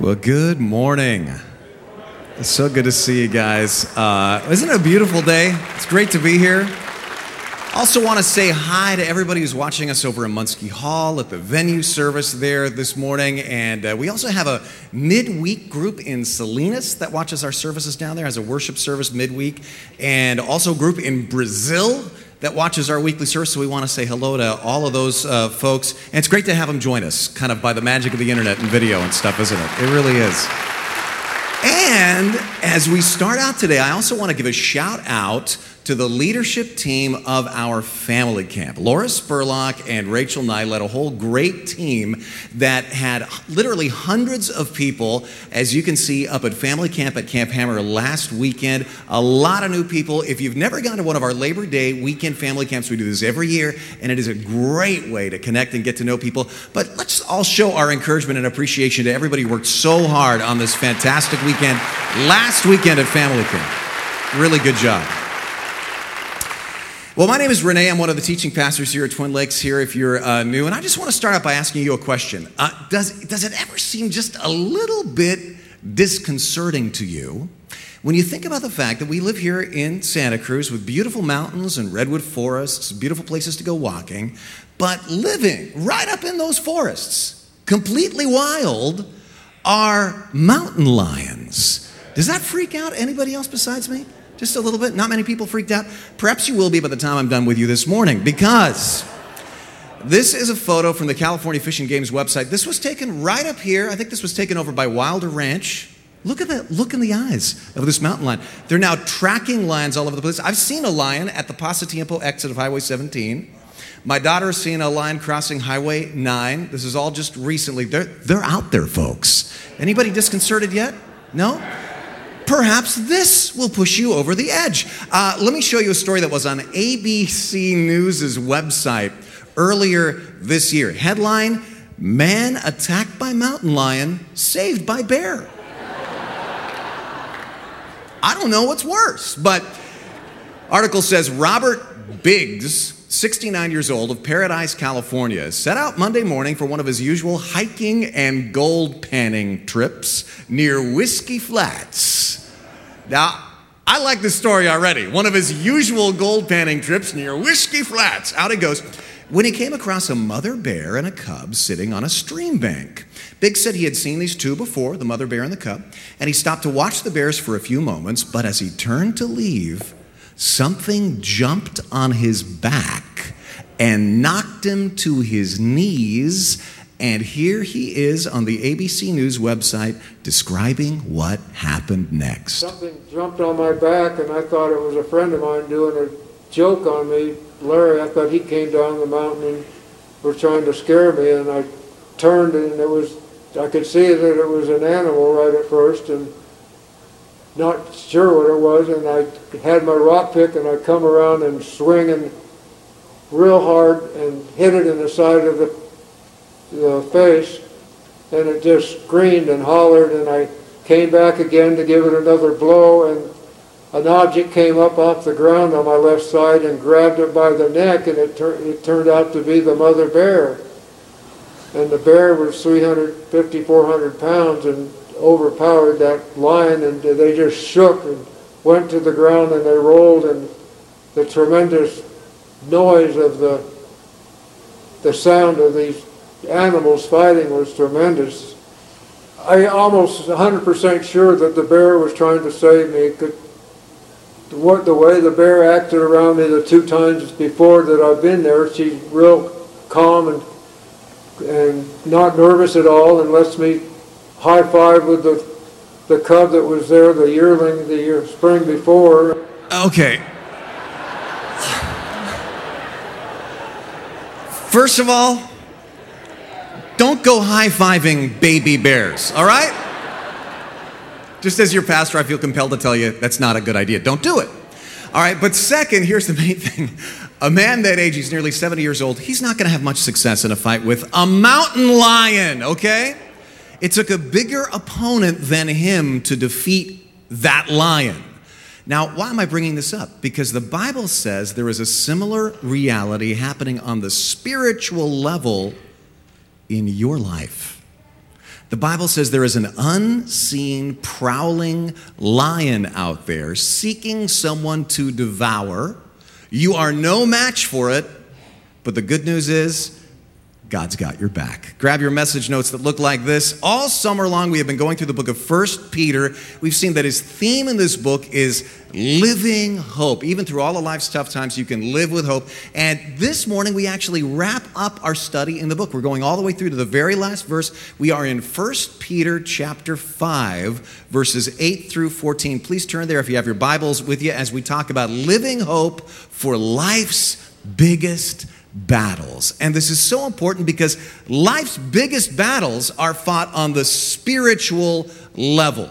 Well, good morning. It's so good to see you guys. Uh, isn't it a beautiful day? It's great to be here. Also, want to say hi to everybody who's watching us over in Muncie Hall at the venue service there this morning. And uh, we also have a midweek group in Salinas that watches our services down there as a worship service midweek, and also a group in Brazil that watches our weekly service. So we want to say hello to all of those uh, folks. And it's great to have them join us, kind of by the magic of the internet and video and stuff, isn't it? It really is. And as we start out today, I also want to give a shout out to the leadership team of our family camp. Laura Spurlock and Rachel Nye led a whole great team that had literally hundreds of people, as you can see, up at family camp at Camp Hammer last weekend. A lot of new people. If you've never gone to one of our Labor Day weekend family camps, we do this every year, and it is a great way to connect and get to know people. But let's all show our encouragement and appreciation to everybody who worked so hard on this fantastic weekend last weekend at family camp. Really good job. Well, my name is Rene. I'm one of the teaching pastors here at Twin Lakes. Here, if you're uh, new, and I just want to start out by asking you a question. Uh, does does it ever seem just a little bit disconcerting to you when you think about the fact that we live here in Santa Cruz with beautiful mountains and redwood forests, beautiful places to go walking, but living right up in those forests, completely wild, are mountain lions? Does that freak out anybody else besides me? Just a little bit. Not many people freaked out. Perhaps you will be by the time I'm done with you this morning because this is a photo from the California Fish and Games website. This was taken right up here. I think this was taken over by Wilder Ranch. Look at that look in the eyes of this mountain lion. They're now tracking lions all over the place. I've seen a lion at the Pasatiempo exit of Highway 17. My daughter has seen a lion crossing Highway 9. This is all just recently. They're, they're out there, folks. Anybody disconcerted yet? No? Perhaps this will push you over the edge. Uh, let me show you a story that was on ABC News' website earlier this year. Headline Man attacked by mountain lion, saved by bear. I don't know what's worse, but article says Robert Biggs 69 years old of Paradise, California, set out Monday morning for one of his usual hiking and gold panning trips near Whiskey Flats. Now, I like this story already. One of his usual gold panning trips near Whiskey Flats. Out he goes. When he came across a mother bear and a cub sitting on a stream bank. Biggs said he had seen these two before, the mother bear and the cub, and he stopped to watch the bears for a few moments, but as he turned to leave, something jumped on his back and knocked him to his knees. And here he is on the ABC News website describing what happened next. Something jumped on my back, and I thought it was a friend of mine doing a joke on me. Larry, I thought he came down the mountain and was trying to scare me, and I turned, and it was, I could see that it was an animal right at first, and not sure what it was, and I had my rock pick and I come around and swing and real hard and hit it in the side of the, Uh, the face, and it just screamed and hollered, and I came back again to give it another blow, and an object came up off the ground on my left side and grabbed it by the neck, and it, tur- it turned out to be the mother bear. And the bear was 350, 400 pounds, and overpowered that lion and they just shook and went to the ground and they rolled and the tremendous noise of the the sound of these animals fighting was tremendous. I almost 100% sure that the bear was trying to save me. Could, what the way the bear acted around me the two times before that I've been there, she's real calm and and not nervous at all and lets me high five with the, the cub that was there, the yearling, the year, spring before. Okay. First of all, don't go high fiving baby bears, all right? Just as your pastor, I feel compelled to tell you that's not a good idea. Don't do it. All right, but second, here's the main thing. A man that age, he's nearly 70 years old, he's not going to have much success in a fight with a mountain lion, okay? It took a bigger opponent than him to defeat that lion. Now, why am I bringing this up? Because the Bible says there is a similar reality happening on the spiritual level in your life. The Bible says there is an unseen, prowling lion out there seeking someone to devour. You are no match for it, but the good news is God's got your back. Grab your message notes that look like this. All summer long, we have been going through the book of First Peter. We've seen that his theme in this book is living hope. Even through all of life's tough times, you can live with hope. And this morning, we actually wrap up our study in the book. We're going all the way through to the very last verse. We are in First Peter chapter 5, verses 8 through 14. Please turn there if you have your Bibles with you as we talk about living hope for life's biggest battles. And this is so important because life's biggest battles are fought on the spiritual level.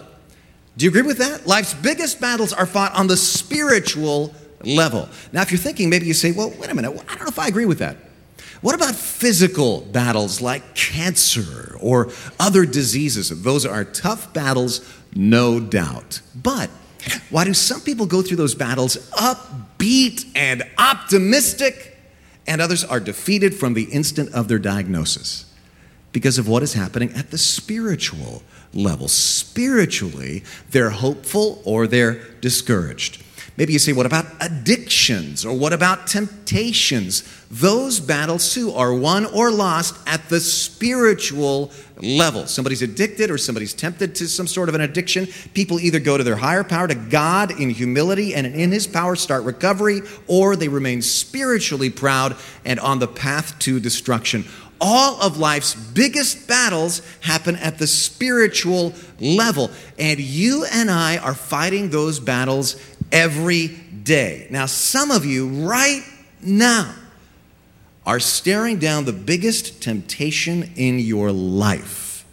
Do you agree with that? Life's biggest battles are fought on the spiritual level. Now, if you're thinking, maybe you say, well, wait a minute, I don't know if I agree with that. What about physical battles like cancer or other diseases? Those are tough battles, no doubt. But why do some people go through those battles upbeat and optimistic? And others are defeated from the instant of their diagnosis because of what is happening at the spiritual level. Spiritually, they're hopeful or they're discouraged. Maybe you say, what about addictions or what about temptations? Those battles too are won or lost at the spiritual level. Somebody's addicted or somebody's tempted to some sort of an addiction. People either go to their higher power, to God in humility and in His power start recovery, or they remain spiritually proud and on the path to destruction all of life's biggest battles happen at the spiritual level. And you and I are fighting those battles every day. Now, some of you right now are staring down the biggest temptation in your life.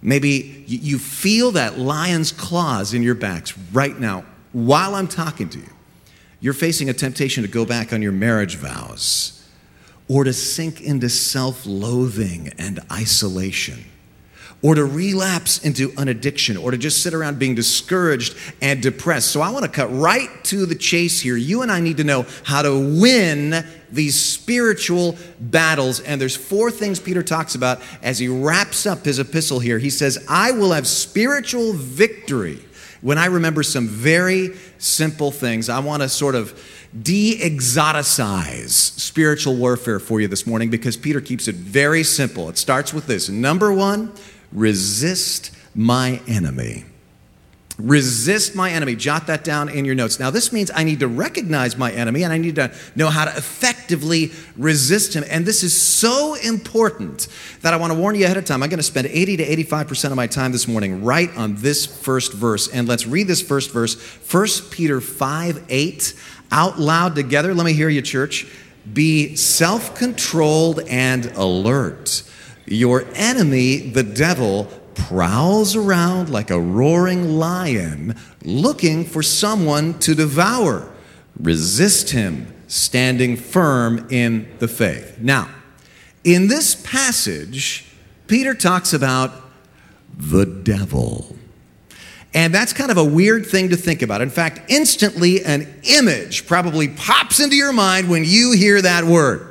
Maybe you feel that lion's claws in your backs right now while I'm talking to you. You're facing a temptation to go back on your marriage vows or to sink into self loathing and isolation or to relapse into an addiction or to just sit around being discouraged and depressed. So I want to cut right to the chase here. You and I need to know how to win these spiritual battles. And there's four things Peter talks about as he wraps up his epistle here. He says, I will have spiritual victory. When I remember some very simple things, I want to sort of de exoticize spiritual warfare for you this morning because Peter keeps it very simple. It starts with this number one, resist my enemy. Resist my enemy. Jot that down in your notes. Now, this means I need to recognize my enemy and I need to know how to effectively resist him. And this is so important that I want to warn you ahead of time. I'm going to spend 80 to 85% of my time this morning right on this first verse. And let's read this first verse 1 Peter 5 8 out loud together. Let me hear you, church. Be self controlled and alert your enemy, the devil, prowls around like a roaring lion looking for someone to devour. Resist him, standing firm in the faith. Now, in this passage, Peter talks about the devil. And that's kind of a weird thing to think about. In fact, instantly an image probably pops into your mind when you hear that word.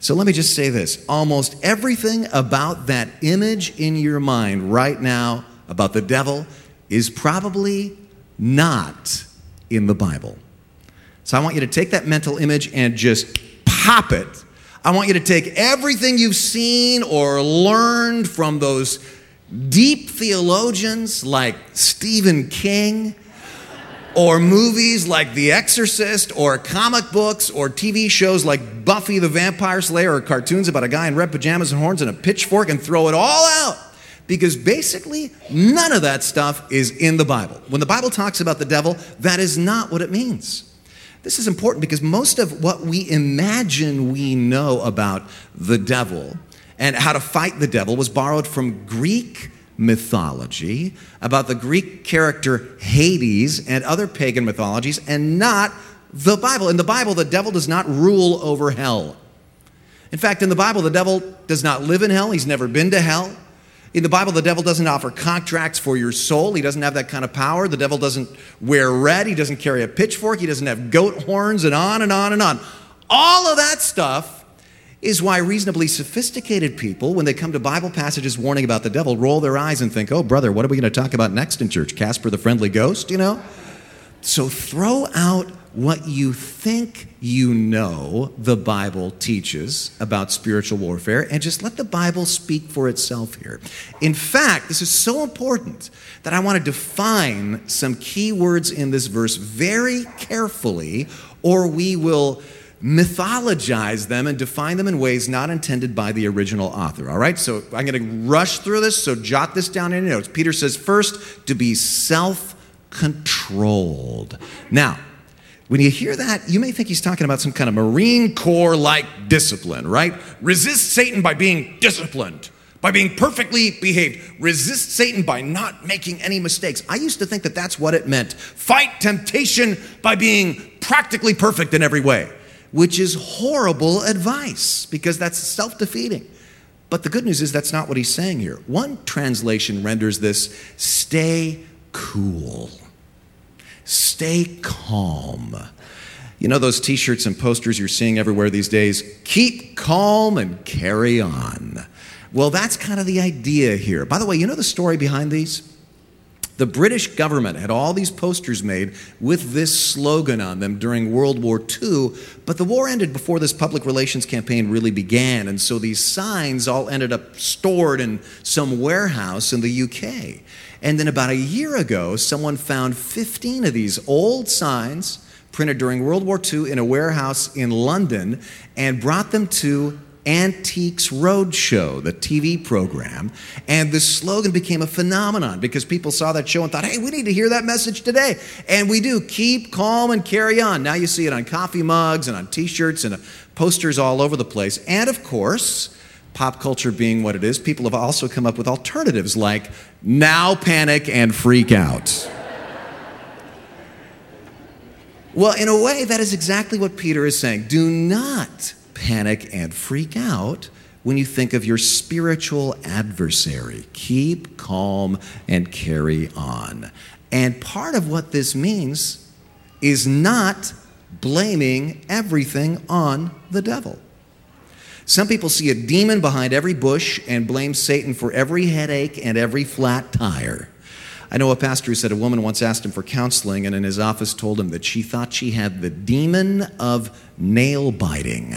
So let me just say this almost everything about that image in your mind right now about the devil is probably not in the Bible. So I want you to take that mental image and just pop it. I want you to take everything you've seen or learned from those deep theologians like Stephen King or movies like The Exorcist, or comic books, or TV shows like Buffy the Vampire Slayer, or cartoons about a guy in red pajamas and horns and a pitchfork, and throw it all out. Because basically, none of that stuff is in the Bible. When the Bible talks about the devil, that is not what it means. This is important because most of what we imagine we know about the devil and how to fight the devil was borrowed from Greek mythology, about the Greek character Hades and other pagan mythologies, and not the Bible. In the Bible, the devil does not rule over hell. In fact, in the Bible, the devil does not live in hell, he's never been to hell. In the Bible, the devil doesn't offer contracts for your soul. He doesn't have that kind of power. The devil doesn't wear red. He doesn't carry a pitchfork. He doesn't have goat horns, and on and on and on. All of that stuff is why reasonably sophisticated people, when they come to Bible passages warning about the devil, roll their eyes and think, oh, brother, what are we going to talk about next in church? Casper the friendly ghost, you know? So throw out what you think you know the Bible teaches about spiritual warfare and just let the Bible speak for itself here. In fact, this is so important that I want to define some key words in this verse very carefully, or we will mythologize them and define them in ways not intended by the original author. All right, so I'm going to rush through this, so jot this down in your notes. Peter says, first, to be self controlled. Now, when you hear that, you may think he's talking about some kind of Marine Corps like discipline, right? Resist Satan by being disciplined, by being perfectly behaved. Resist Satan by not making any mistakes. I used to think that that's what it meant. Fight temptation by being practically perfect in every way, which is horrible advice because that's self defeating. But the good news is that's not what he's saying here. One translation renders this stay cool. Stay calm. You know those t shirts and posters you're seeing everywhere these days? Keep calm and carry on. Well, that's kind of the idea here. By the way, you know the story behind these? The British government had all these posters made with this slogan on them during World War II, but the war ended before this public relations campaign really began, and so these signs all ended up stored in some warehouse in the UK. And then about a year ago, someone found 15 of these old signs printed during World War II in a warehouse in London and brought them to Antiques Roadshow, the TV program, and the slogan became a phenomenon because people saw that show and thought, hey, we need to hear that message today. And we do. Keep calm and carry on. Now you see it on coffee mugs and on t shirts and uh, posters all over the place. And of course, pop culture being what it is, people have also come up with alternatives like now panic and freak out. Well, in a way, that is exactly what Peter is saying. Do not panic and freak out when you think of your spiritual adversary. Keep calm and carry on. And part of what this means is not blaming everything on the devil. Some people see a demon behind every bush and blame Satan for every headache and every flat tire. I know a pastor who said a woman once asked him for counseling and in his office told him that she thought she had the demon of nail biting.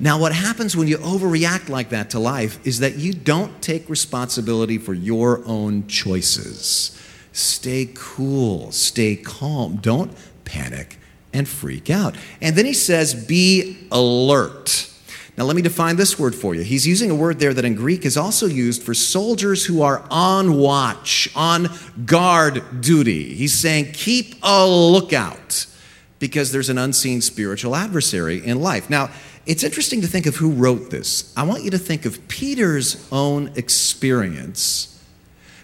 Now, what happens when you overreact like that to life is that you don't take responsibility for your own choices. Stay cool, stay calm, don't panic and freak out. And then he says, be alert. Now, let me define this word for you. He's using a word there that in Greek is also used for soldiers who are on watch, on guard duty. He's saying, keep a lookout because there's an unseen spiritual adversary in life. Now, it's interesting to think of who wrote this. I want you to think of Peter's own experience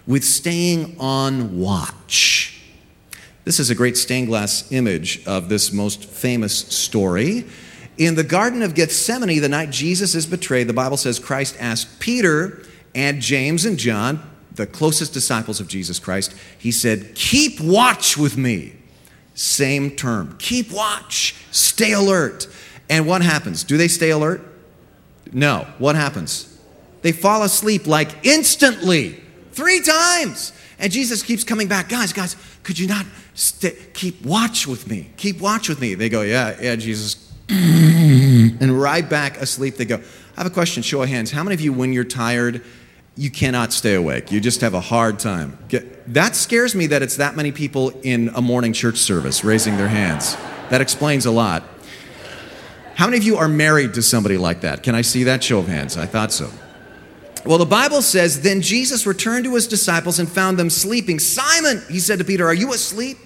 with staying on watch. This is a great stained glass image of this most famous story. In the Garden of Gethsemane, the night Jesus is betrayed, the Bible says Christ asked Peter and James and John, the closest disciples of Jesus Christ, he said, Keep watch with me. Same term. Keep watch. Stay alert. And what happens? Do they stay alert? No. What happens? They fall asleep like instantly, three times. And Jesus keeps coming back. Guys, guys, could you not stay, keep watch with me? Keep watch with me. They go, Yeah, yeah, Jesus. and right back asleep, they go, I have a question. Show of hands. How many of you, when you're tired, you cannot stay awake? You just have a hard time. Get, that scares me that it's that many people in a morning church service raising their hands. That explains a lot. How many of you are married to somebody like that? Can I see that show of hands? I thought so. Well, the Bible says, Then Jesus returned to his disciples and found them sleeping. Simon, he said to Peter, Are you asleep?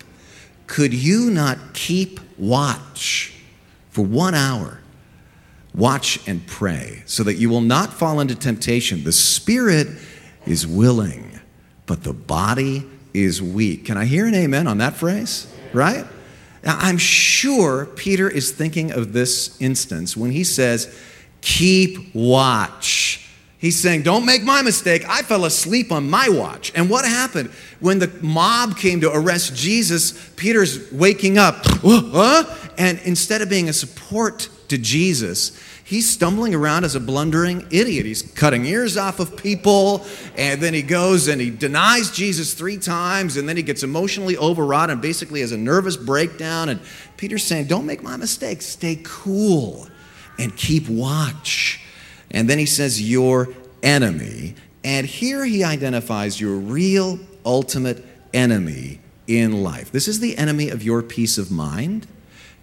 Could you not keep watch for one hour? Watch and pray so that you will not fall into temptation. The spirit is willing, but the body is weak. Can I hear an amen on that phrase? Right? Now, I'm sure Peter is thinking of this instance when he says, Keep watch. He's saying, Don't make my mistake. I fell asleep on my watch. And what happened? When the mob came to arrest Jesus, Peter's waking up. And instead of being a support to Jesus, he's stumbling around as a blundering idiot. He's cutting ears off of people, and then he goes and he denies Jesus three times, and then he gets emotionally overwrought and basically has a nervous breakdown. And Peter's saying, Don't make my mistake. Stay cool and keep watch. And then he says, Your enemy. And here he identifies your real ultimate enemy in life. This is the enemy of your peace of mind.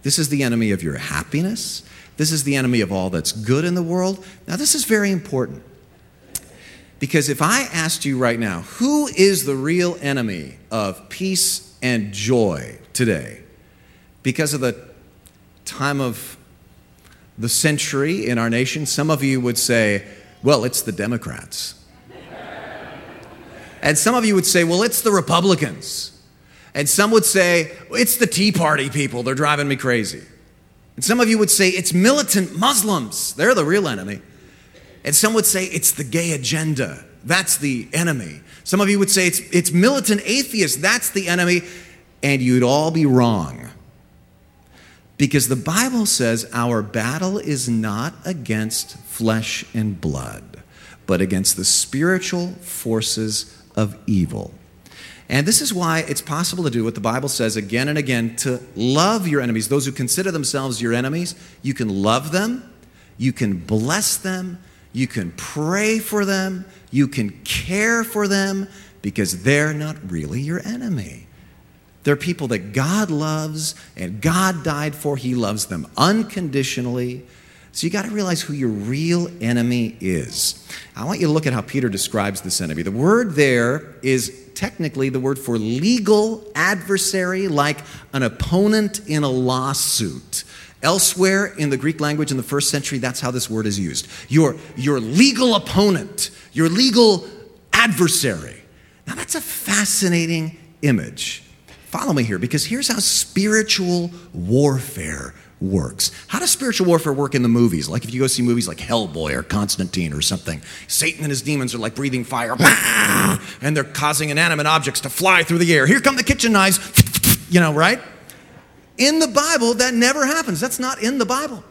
This is the enemy of your happiness. This is the enemy of all that's good in the world. Now, this is very important. Because if I asked you right now, who is the real enemy of peace and joy today? Because of the time of the century in our nation, some of you would say, well, it's the Democrats. And some of you would say, well, it's the Republicans. And some would say, it's the Tea Party people, they're driving me crazy. And some of you would say, it's militant Muslims, they're the real enemy. And some would say, it's the gay agenda, that's the enemy. Some of you would say, it's, it's militant atheists, that's the enemy. And you'd all be wrong. Because the Bible says our battle is not against flesh and blood, but against the spiritual forces of evil. And this is why it's possible to do what the Bible says again and again to love your enemies. Those who consider themselves your enemies, you can love them, you can bless them, you can pray for them, you can care for them because they're not really your enemy. They're people that God loves and God died for. He loves them unconditionally. So you got to realize who your real enemy is. I want you to look at how Peter describes this enemy. The word there is technically the word for legal adversary, like an opponent in a lawsuit. Elsewhere in the Greek language in the first century, that's how this word is used. Your, your legal opponent, your legal adversary. Now, that's a fascinating image. Follow me here, because here's how spiritual warfare works. How does spiritual warfare work in the movies? Like if you go see movies like Hellboy or Constantine or something, Satan and his demons are like breathing fire, and they're causing inanimate objects to fly through the air. Here come the kitchen knives, you know, right? In the Bible, that never happens. That's not in the Bible.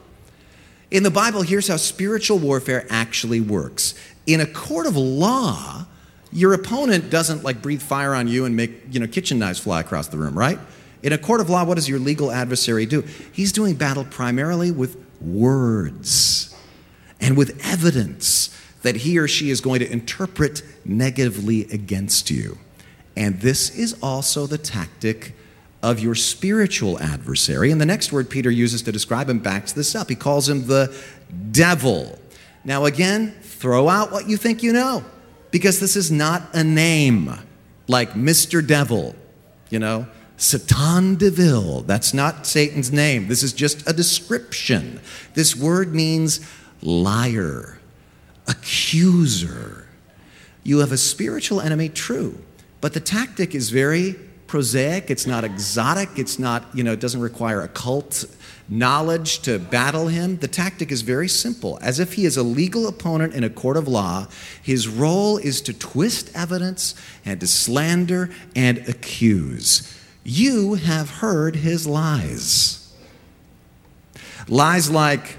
In the Bible, here's how spiritual warfare actually works. In a court of law, your opponent doesn't like breathe fire on you and make, you know, kitchen knives fly across the room, right? In a court of law, what does your legal adversary do? He's doing battle primarily with words and with evidence that he or she is going to interpret negatively against you. And this is also the tactic of your spiritual adversary. And the next word Peter uses to describe him backs this up. He calls him the devil. Now, again, throw out what you think you know because this is not a name like Mr. Devil, you know, Satan Deville. That's not Satan's name. This is just a description. This word means liar, accuser. You have a spiritual enemy, true, but the tactic is very prosaic. It's not exotic. It's not, you know, it doesn't require occult knowledge to battle him. The tactic is very simple. As if he is a legal opponent in a court of law, his role is to twist evidence and to slander and accuse. You have heard his lies. Lies like,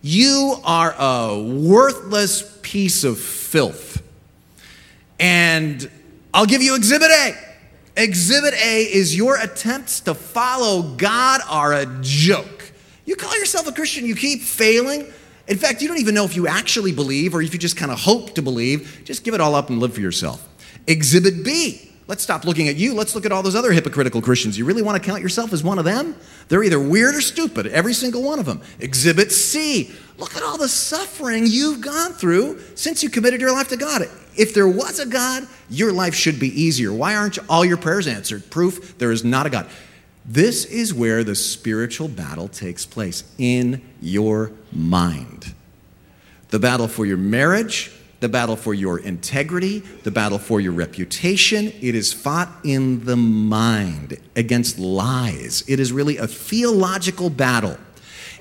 you are a worthless piece of filth. And I'll give you exhibit A. Exhibit A is your attempts to follow God are a joke. You call yourself a Christian, you keep failing. In fact, you don't even know if you actually believe or if you just kind of hope to believe. Just give it all up and live for yourself. Exhibit B. Let's stop looking at you. Let's look at all those other hypocritical Christians. You really want to count yourself as one of them? They're either weird or stupid, every single one of them. Exhibit C. Look at all the suffering you've gone through since you committed your life to God. If there was a God, your life should be easier. Why aren't all your prayers answered? Proof there is not a God. This is where the spiritual battle takes place in your mind. The battle for your marriage, the battle for your integrity, the battle for your reputation. It is fought in the mind against lies. It is really a theological battle.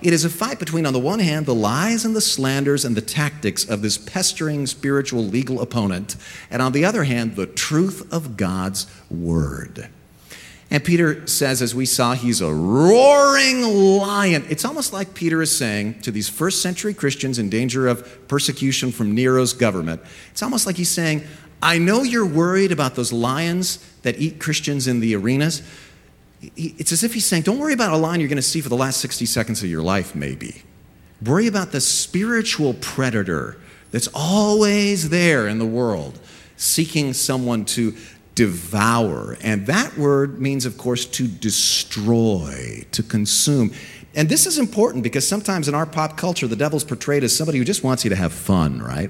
It is a fight between, on the one hand, the lies and the slanders and the tactics of this pestering spiritual legal opponent, and on the other hand, the truth of God's word. And Peter says, as we saw, he's a roaring lion. It's almost like Peter is saying to these first century Christians in danger of persecution from Nero's government, it's almost like he's saying, I know you're worried about those lions that eat Christians in the arenas. It's as if he's saying, Don't worry about a lion you're going to see for the last 60 seconds of your life, maybe. Worry about the spiritual predator that's always there in the world, seeking someone to devour. And that word means, of course, to destroy, to consume. And this is important because sometimes in our pop culture, the devil's portrayed as somebody who just wants you to have fun, right?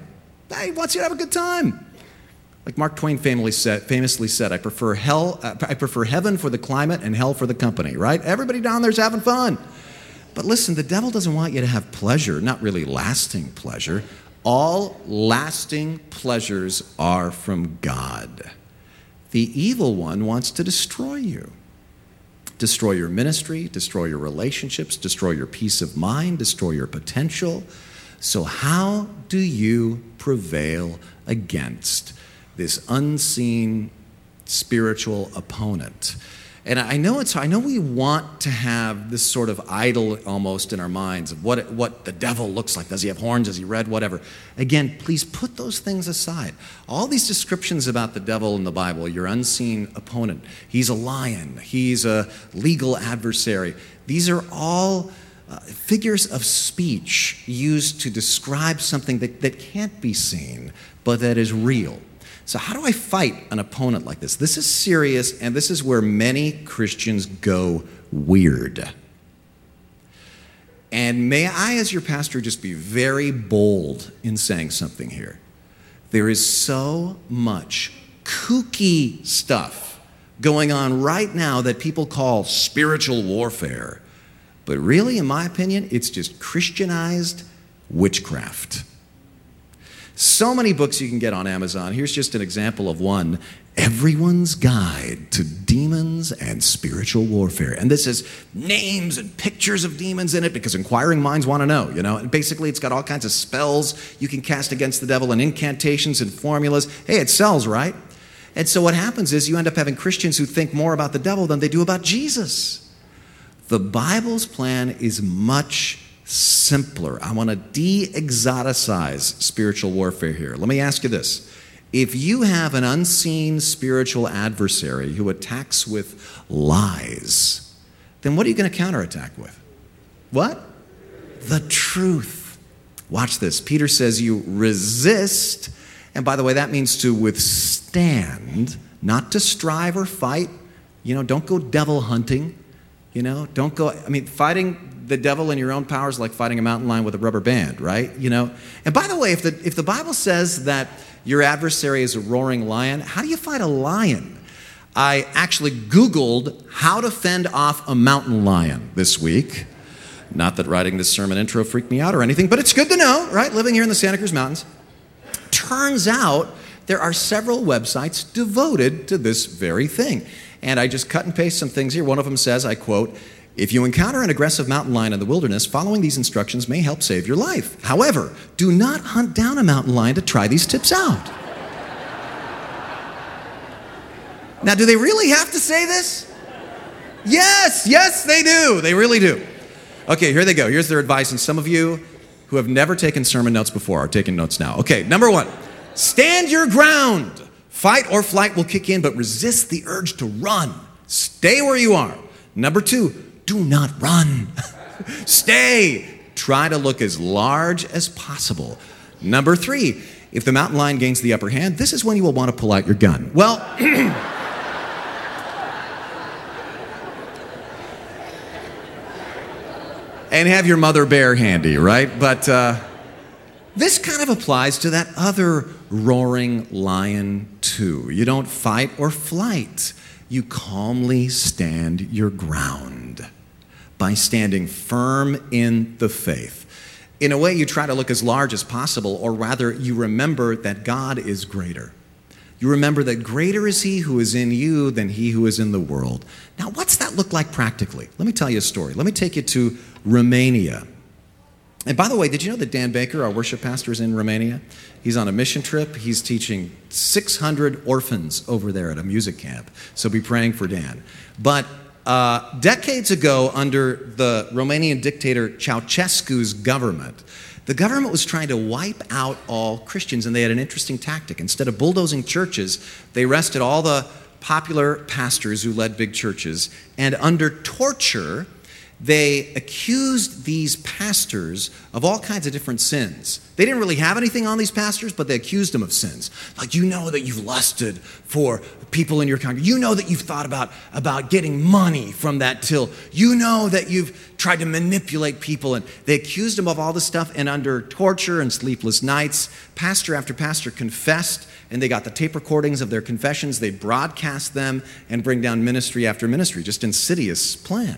He wants you to have a good time. Like Mark Twain famously said, famously said I, prefer hell, uh, I prefer heaven for the climate and hell for the company, right? Everybody down there's having fun. But listen, the devil doesn't want you to have pleasure, not really lasting pleasure. All lasting pleasures are from God. The evil one wants to destroy you. Destroy your ministry, destroy your relationships, destroy your peace of mind, destroy your potential. So, how do you prevail against this unseen spiritual opponent? And I know it's I know we want to have this sort of idol almost in our minds of what what the devil looks like. Does he have horns? Is he red? Whatever. Again, please put those things aside. All these descriptions about the devil in the Bible, your unseen opponent. He's a lion. He's a legal adversary. These are all uh, figures of speech used to describe something that, that can't be seen, but that is real. So, how do I fight an opponent like this? This is serious, and this is where many Christians go weird. And may I, as your pastor, just be very bold in saying something here. There is so much kooky stuff going on right now that people call spiritual warfare. But really, in my opinion, it's just Christianized witchcraft. So many books you can get on Amazon. Here's just an example of one Everyone's Guide to Demons and Spiritual Warfare. And this has names and pictures of demons in it because inquiring minds want to know, you know. And basically, it's got all kinds of spells you can cast against the devil and incantations and formulas. Hey, it sells, right? And so what happens is you end up having Christians who think more about the devil than they do about Jesus. The Bible's plan is much simpler. I want to de exoticize spiritual warfare here. Let me ask you this. If you have an unseen spiritual adversary who attacks with lies, then what are you going to counterattack with? What? The truth. Watch this. Peter says you resist, and by the way, that means to withstand, not to strive or fight. You know, don't go devil hunting. You know, don't go, I mean, fighting the devil in your own power is like fighting a mountain lion with a rubber band, right? You know. And by the way, if the if the Bible says that your adversary is a roaring lion, how do you fight a lion? I actually Googled how to fend off a mountain lion this week. Not that writing this sermon intro freaked me out or anything, but it's good to know, right? Living here in the Santa Cruz Mountains. Turns out there are several websites devoted to this very thing. And I just cut and paste some things here. One of them says, I quote, if you encounter an aggressive mountain lion in the wilderness, following these instructions may help save your life. However, do not hunt down a mountain lion to try these tips out. now, do they really have to say this? Yes, yes, they do. They really do. Okay, here they go. Here's their advice. And some of you who have never taken sermon notes before are taking notes now. Okay, number one stand your ground. Fight or flight will kick in, but resist the urge to run. Stay where you are. Number two, do not run. Stay. Try to look as large as possible. Number three, if the mountain lion gains the upper hand, this is when you will want to pull out your gun. Well, and have your mother bear handy, right? But uh, this kind of applies to that other roaring lion, too. You don't fight or flight, you calmly stand your ground by standing firm in the faith. In a way, you try to look as large as possible, or rather, you remember that God is greater. You remember that greater is He who is in you than He who is in the world. Now, what's that look like practically? Let me tell you a story. Let me take you to Romania. And by the way, did you know that Dan Baker, our worship pastor, is in Romania? He's on a mission trip. He's teaching 600 orphans over there at a music camp. So be praying for Dan. But uh, decades ago, under the Romanian dictator Ceausescu's government, the government was trying to wipe out all Christians, and they had an interesting tactic. Instead of bulldozing churches, they arrested all the popular pastors who led big churches, and under torture, they accused these pastors of all kinds of different sins. They didn't really have anything on these pastors, but they accused them of sins. Like, you know that you've lusted for people in your congregation. You know that you've thought about, about getting money from that till. You know that you've tried to manipulate people. And they accused them of all this stuff. And under torture and sleepless nights, pastor after pastor confessed and they got the tape recordings of their confessions. They broadcast them and bring down ministry after ministry, just insidious plan.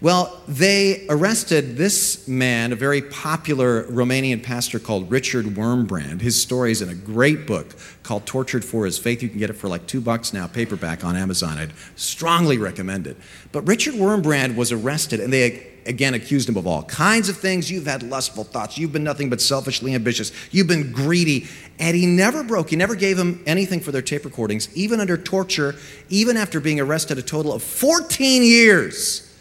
Well, they arrested this man, a very popular Romanian pastor called Richard Wurmbrand. His story is in a great book called Tortured for His Faith. You can get it for like two bucks now, paperback on Amazon. I'd strongly recommend it. But Richard Wurmbrand was arrested, and they again accused him of all kinds of things. You've had lustful thoughts. You've been nothing but selfishly ambitious. You've been greedy. And he never broke, he never gave him anything for their tape recordings, even under torture, even after being arrested a total of 14 years.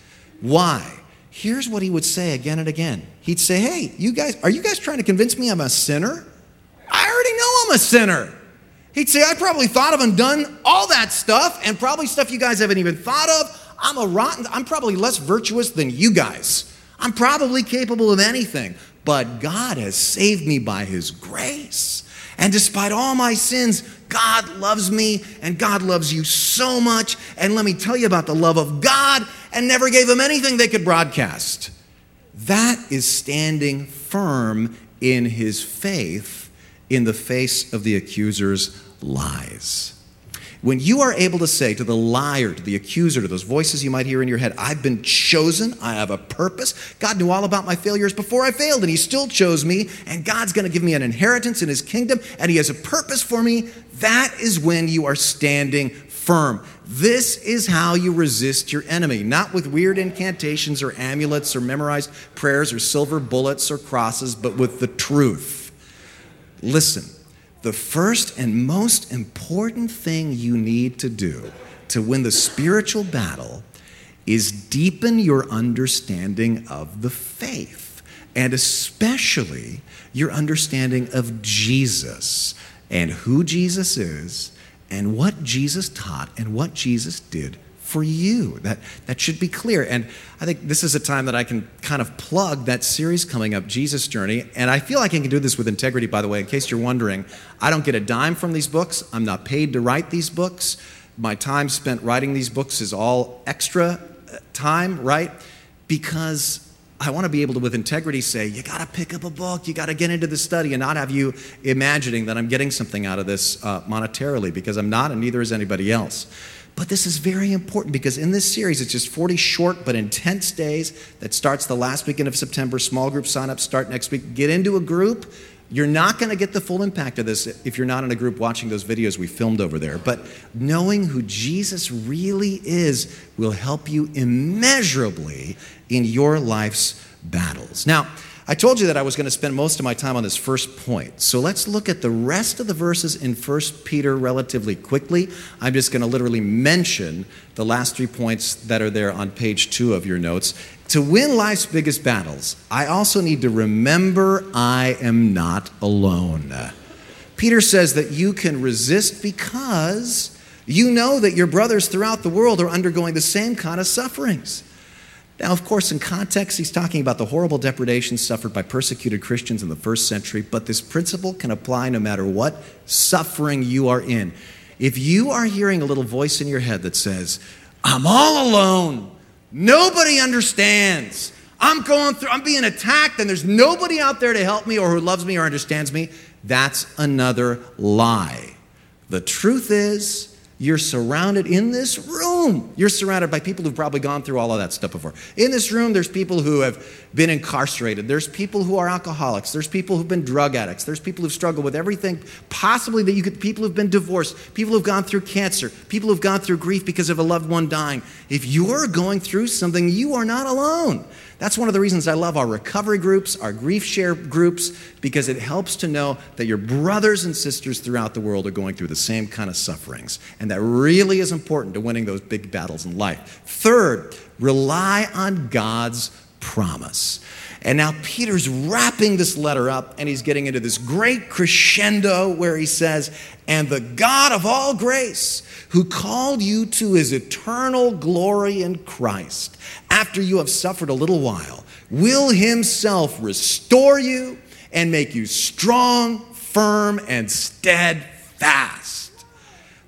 Why? Here's what he would say again and again. He'd say, Hey, you guys, are you guys trying to convince me I'm a sinner? I already know I'm a sinner. He'd say, I probably thought of and done all that stuff, and probably stuff you guys haven't even thought of. I'm a rotten, I'm probably less virtuous than you guys. I'm probably capable of anything, but God has saved me by His grace. And despite all my sins, God loves me and God loves you so much. And let me tell you about the love of God and never gave them anything they could broadcast. That is standing firm in his faith in the face of the accuser's lies. When you are able to say to the liar, to the accuser, to those voices you might hear in your head, I've been chosen, I have a purpose. God knew all about my failures before I failed, and He still chose me, and God's going to give me an inheritance in His kingdom, and He has a purpose for me. That is when you are standing firm. This is how you resist your enemy, not with weird incantations or amulets or memorized prayers or silver bullets or crosses, but with the truth. Listen the first and most important thing you need to do to win the spiritual battle is deepen your understanding of the faith, and especially your understanding of Jesus and who Jesus is and what Jesus taught and what Jesus did for you. That, that should be clear. And I think this is a time that I can kind of plug that series coming up, Jesus Journey. And I feel like I can do this with integrity, by the way, in case you're wondering. I don't get a dime from these books, I'm not paid to write these books. My time spent writing these books is all extra uh, time, right? Because I want to be able to, with integrity, say, you got to pick up a book, you got to get into the study, and not have you imagining that I'm getting something out of this uh, monetarily, because I'm not, and neither is anybody else. But this is very important because in this series, it's just 40 short but intense days that starts the last weekend of September. Small group sign-ups start next week. Get into a group. You're not going to get the full impact of this if you're not in a group watching those videos we filmed over there. But knowing who Jesus really is will help you immeasurably in your life's battles. Now, I told you that I was going to spend most of my time on this first point. So let's look at the rest of the verses in 1 Peter relatively quickly. I'm just going to literally mention the last three points that are there on page two of your notes. To win life's biggest battles, I also need to remember I am not alone. Peter says that you can resist because you know that your brothers throughout the world are undergoing the same kind of sufferings. Now, of course, in context, he's talking about the horrible depredations suffered by persecuted Christians in the first century, but this principle can apply no matter what suffering you are in. If you are hearing a little voice in your head that says, I'm all alone, nobody understands, I'm going through, I'm being attacked, and there's nobody out there to help me or who loves me or understands me, that's another lie. The truth is, you're surrounded in this room you're surrounded by people who've probably gone through all of that stuff before. In this room, there's people who have been incarcerated. There's people who are alcoholics. There's people who've been drug addicts. There's people who've struggled with everything possibly that you could, people who've been divorced, people who've gone through cancer, people who've gone through grief because of a loved one dying. If you're going through something, you are not alone. That's one of the reasons I love our recovery groups, our grief share groups, because it helps to know that your brothers and sisters throughout the world are going through the same kind of sufferings. And that really is important to winning those big battles in life. Third, rely on God's promise. And now Peter's wrapping this letter up and he's getting into this great crescendo where he says, And the God of all grace, who called you to his eternal glory in Christ, after you have suffered a little while, will himself restore you and make you strong, firm, and steadfast.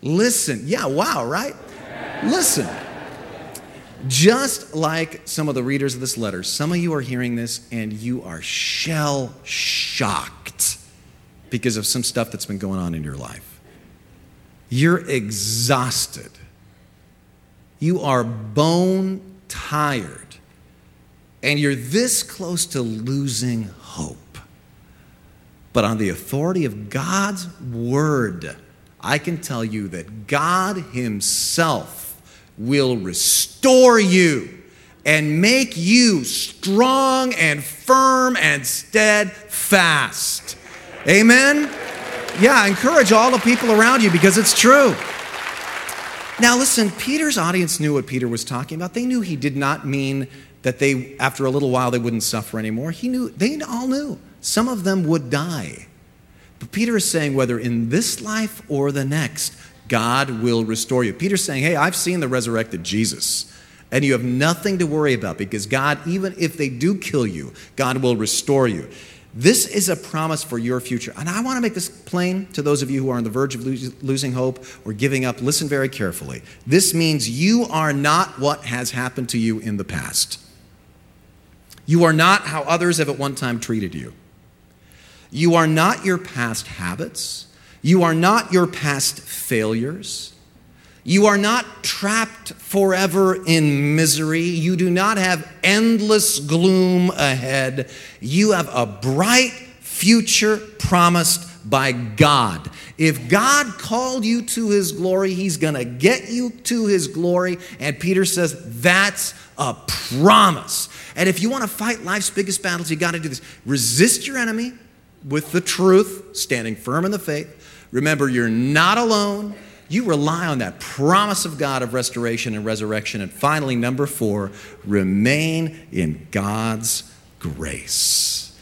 Listen, yeah, wow, right? Listen. Just like some of the readers of this letter, some of you are hearing this and you are shell shocked because of some stuff that's been going on in your life. You're exhausted. You are bone tired. And you're this close to losing hope. But on the authority of God's word, I can tell you that God Himself will restore you and make you strong and firm and steadfast. Amen? Yeah, encourage all the people around you because it's true. Now, listen, Peter's audience knew what Peter was talking about. They knew he did not mean that they, after a little while, they wouldn't suffer anymore. He knew, they all knew. Some of them would die. But Peter is saying, whether in this life or the next, God will restore you. Peter's saying, Hey, I've seen the resurrected Jesus. And you have nothing to worry about because God, even if they do kill you, God will restore you. This is a promise for your future. And I want to make this plain to those of you who are on the verge of losing hope or giving up. Listen very carefully. This means you are not what has happened to you in the past. You are not how others have at one time treated you. You are not your past habits. You are not your past failures. You are not trapped forever in misery. You do not have endless gloom ahead. You have a bright future promised by God. If God called you to his glory, he's going to get you to his glory. And Peter says that's a promise. And if you want to fight life's biggest battles, you got to do this resist your enemy with the truth, standing firm in the faith. Remember, you're not alone. You rely on that promise of God of restoration and resurrection. And finally, number four, remain in God's grace.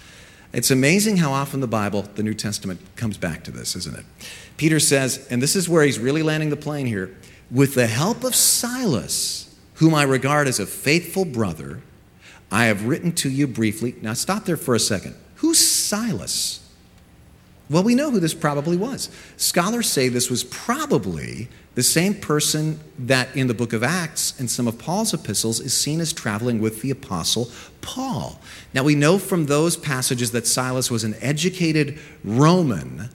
It's amazing how often the Bible, the New Testament, comes back to this, isn't it? Peter says, and this is where he's really landing the plane here with the help of Silas, whom I regard as a faithful brother, I have written to you briefly. Now, stop there for a second. Who's Silas? Well, we know who this probably was. Scholars say this was probably the same person that in the book of Acts and some of Paul's epistles is seen as traveling with the apostle Paul. Now, we know from those passages that Silas was an educated Roman,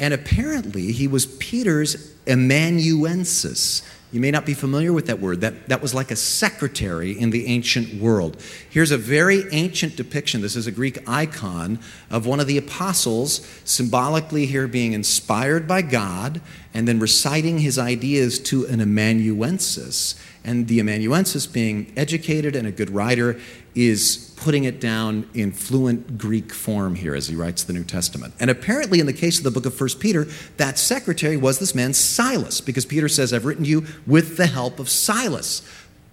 and apparently he was Peter's amanuensis. You may not be familiar with that word. That, that was like a secretary in the ancient world. Here's a very ancient depiction. This is a Greek icon of one of the apostles, symbolically here being inspired by God and then reciting his ideas to an amanuensis. And the amanuensis, being educated and a good writer, is putting it down in fluent Greek form here as he writes the New Testament. And apparently, in the case of the book of 1 Peter, that secretary was this man Silas, because Peter says, I've written you with the help of Silas.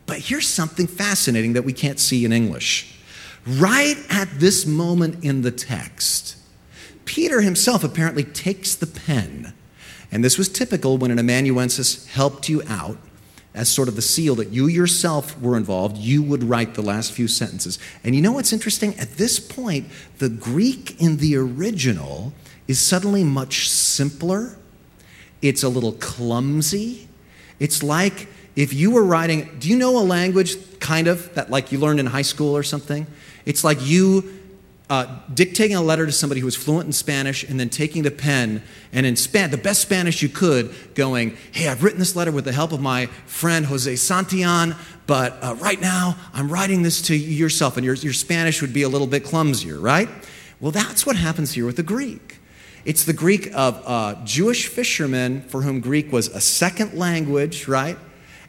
But here's something fascinating that we can't see in English. Right at this moment in the text, Peter himself apparently takes the pen. And this was typical when an amanuensis helped you out as sort of the seal that you yourself were involved, you would write the last few sentences. And you know what's interesting? At this point, the Greek in the original is suddenly much simpler. It's a little clumsy. It's like if you were writing, do you know a language kind of that like you learned in high school or something? It's like you uh, dictating a letter to somebody who was fluent in Spanish and then taking the pen and in Span- the best Spanish you could, going, Hey, I've written this letter with the help of my friend Jose Santillan, but uh, right now I'm writing this to yourself, and your, your Spanish would be a little bit clumsier, right? Well, that's what happens here with the Greek. It's the Greek of uh, Jewish fishermen for whom Greek was a second language, right?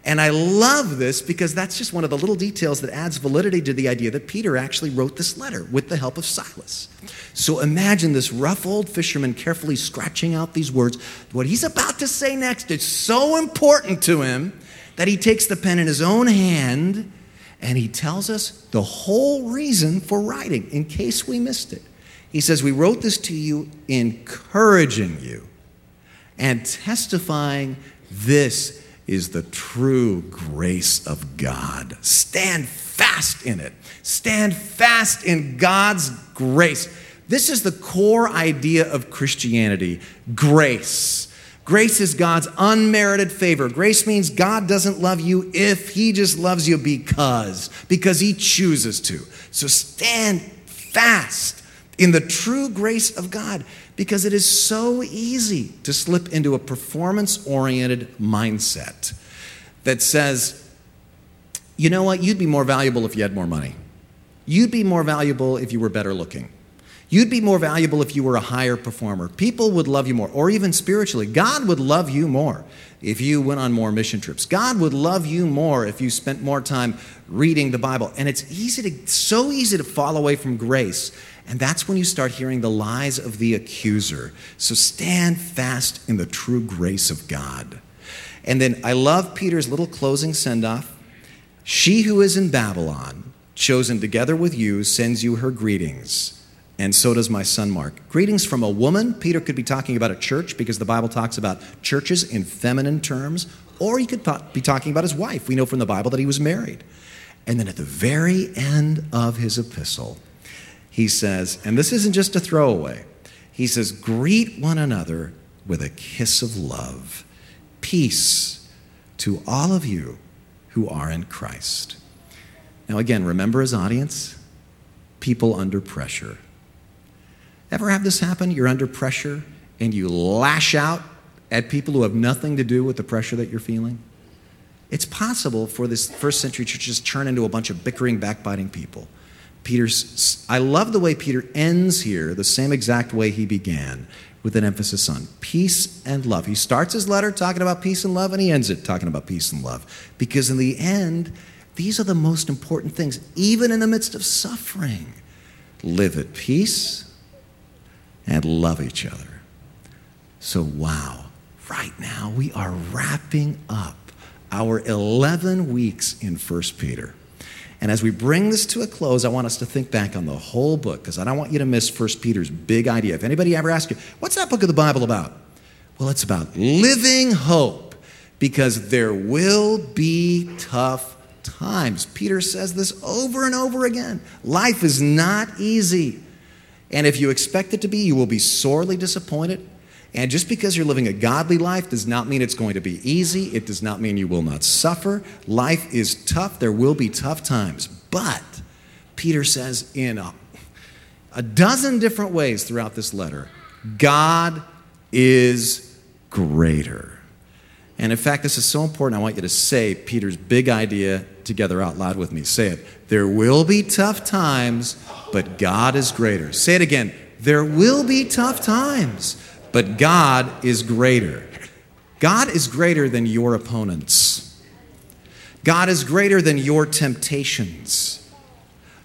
And I love this because that's just one of the little details that adds validity to the idea that Peter actually wrote this letter with the help of Silas. So imagine this rough old fisherman carefully scratching out these words. What he's about to say next is so important to him that he takes the pen in his own hand and he tells us the whole reason for writing in case we missed it. He says, We wrote this to you encouraging you and testifying this is the true grace of God. Stand fast in it. Stand fast in God's grace. This is the core idea of Christianity grace. Grace is God's unmerited favor. Grace means God doesn't love you if He just loves you because, because He chooses to. So stand fast in the true grace of God because it is so easy to slip into a performance oriented mindset that says, you know what, you'd be more valuable if you had more money. You'd be more valuable if you were better looking. You'd be more valuable if you were a higher performer. People would love you more, or even spiritually. God would love you more if you went on more mission trips. God would love you more if you spent more time reading the Bible. And it's easy to, so easy to fall away from grace and that's when you start hearing the lies of the accuser. So stand fast in the true grace of God. And then I love Peter's little closing send off. She who is in Babylon, chosen together with you, sends you her greetings. And so does my son Mark. Greetings from a woman. Peter could be talking about a church because the Bible talks about churches in feminine terms, or he could be talking about his wife. We know from the Bible that he was married. And then at the very end of his epistle, he says, and this isn't just a throwaway, he says, greet one another with a kiss of love. Peace to all of you who are in Christ. Now, again, remember his audience people under pressure. Ever have this happen? You're under pressure and you lash out at people who have nothing to do with the pressure that you're feeling? It's possible for this first century church to just turn into a bunch of bickering, backbiting people. Peter's, I love the way Peter ends here the same exact way he began, with an emphasis on peace and love. He starts his letter talking about peace and love, and he ends it talking about peace and love. Because in the end, these are the most important things, even in the midst of suffering. Live at peace and love each other. So, wow, right now we are wrapping up our 11 weeks in 1 Peter. And as we bring this to a close, I want us to think back on the whole book because I don't want you to miss 1 Peter's big idea. If anybody ever asks you, what's that book of the Bible about? Well, it's about living hope because there will be tough times. Peter says this over and over again. Life is not easy. And if you expect it to be, you will be sorely disappointed. And just because you're living a godly life does not mean it's going to be easy. It does not mean you will not suffer. Life is tough. There will be tough times. But Peter says in a, a dozen different ways throughout this letter God is greater. And in fact, this is so important, I want you to say Peter's big idea together out loud with me. Say it. There will be tough times, but God is greater. Say it again. There will be tough times but God is greater. God is greater than your opponents. God is greater than your temptations.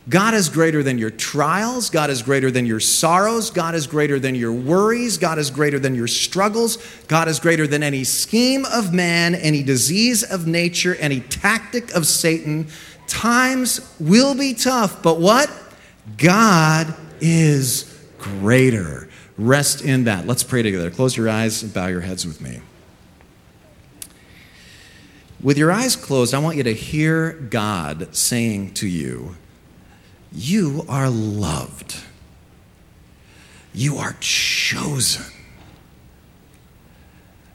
God is greater than your trials. God is greater than your sorrows. God is greater than your worries. God is greater than your struggles. God is greater than any scheme of man, any disease of nature, any tactic of Satan. Times will be tough, but what? God is greater. Rest in that. Let's pray together. Close your eyes and bow your heads with me. With your eyes closed, I want you to hear God saying to you, You are loved. You are chosen.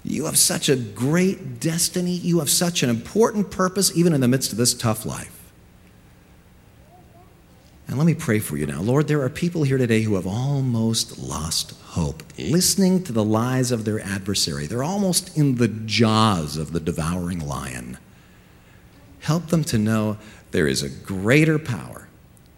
You have such a great destiny. You have such an important purpose, even in the midst of this tough life. And let me pray for you now. Lord, there are people here today who have almost lost hope, listening to the lies of their adversary. They're almost in the jaws of the devouring lion. Help them to know there is a greater power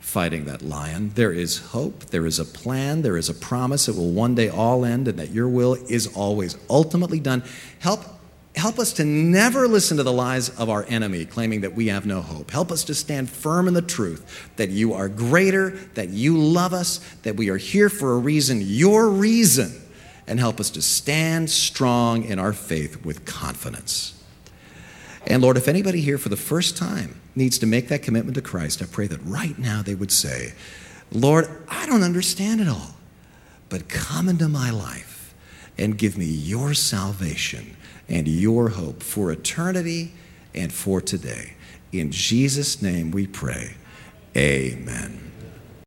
fighting that lion. There is hope, there is a plan, there is a promise It will one day all end and that your will is always ultimately done. Help Help us to never listen to the lies of our enemy claiming that we have no hope. Help us to stand firm in the truth that you are greater, that you love us, that we are here for a reason, your reason. And help us to stand strong in our faith with confidence. And Lord, if anybody here for the first time needs to make that commitment to Christ, I pray that right now they would say, Lord, I don't understand it all, but come into my life and give me your salvation and your hope for eternity and for today. In Jesus' name we pray. Amen.